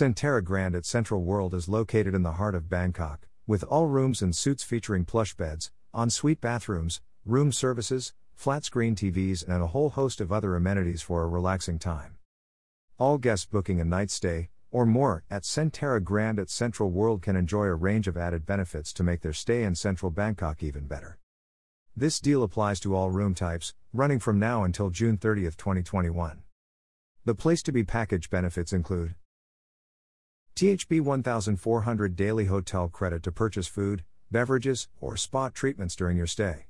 Centara Grand at Central World is located in the heart of Bangkok, with all rooms and suites featuring plush beds, ensuite bathrooms, room services, flat screen TVs, and a whole host of other amenities for a relaxing time. All guests booking a night stay, or more, at Centara Grand at Central World can enjoy a range of added benefits to make their stay in central Bangkok even better. This deal applies to all room types, running from now until June 30, 2021. The place to be package benefits include THB 1400 daily hotel credit to purchase food, beverages, or spot treatments during your stay.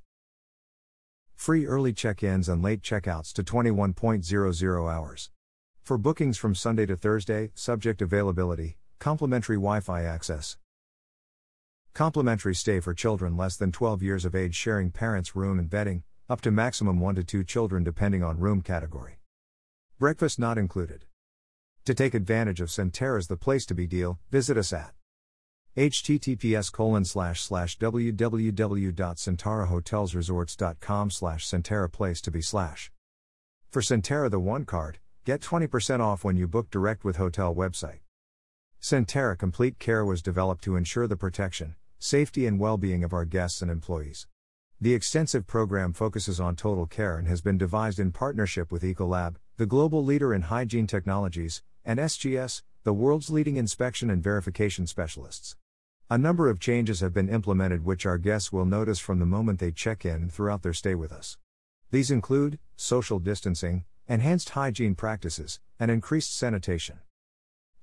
Free early check ins and late checkouts to 21.00 hours. For bookings from Sunday to Thursday, subject availability, complimentary Wi Fi access. Complimentary stay for children less than 12 years of age sharing parents' room and bedding, up to maximum 1 to 2 children depending on room category. Breakfast not included. To take advantage of Centara's The Place to Be deal, visit us at https colon slash slash www.centarahotelsresorts.com slash centara place to be slash. For Centara the One card, get 20% off when you book direct with hotel website. Centara Complete Care was developed to ensure the protection, safety, and well being of our guests and employees. The extensive program focuses on total care and has been devised in partnership with Ecolab, the global leader in hygiene technologies, and SGS, the world's leading inspection and verification specialists. A number of changes have been implemented which our guests will notice from the moment they check in throughout their stay with us. These include social distancing, enhanced hygiene practices, and increased sanitation.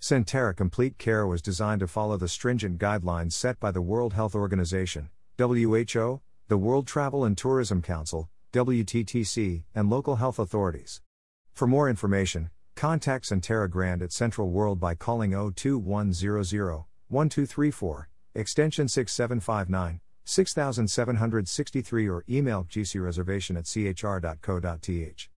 Centara Complete Care was designed to follow the stringent guidelines set by the World Health Organization, WHO, the World Travel and Tourism Council, WTTC, and local health authorities. For more information, contact Centara Grand at Central World by calling 02100 1234, extension 6759, 6763 or email gcreservation at chr.co.th.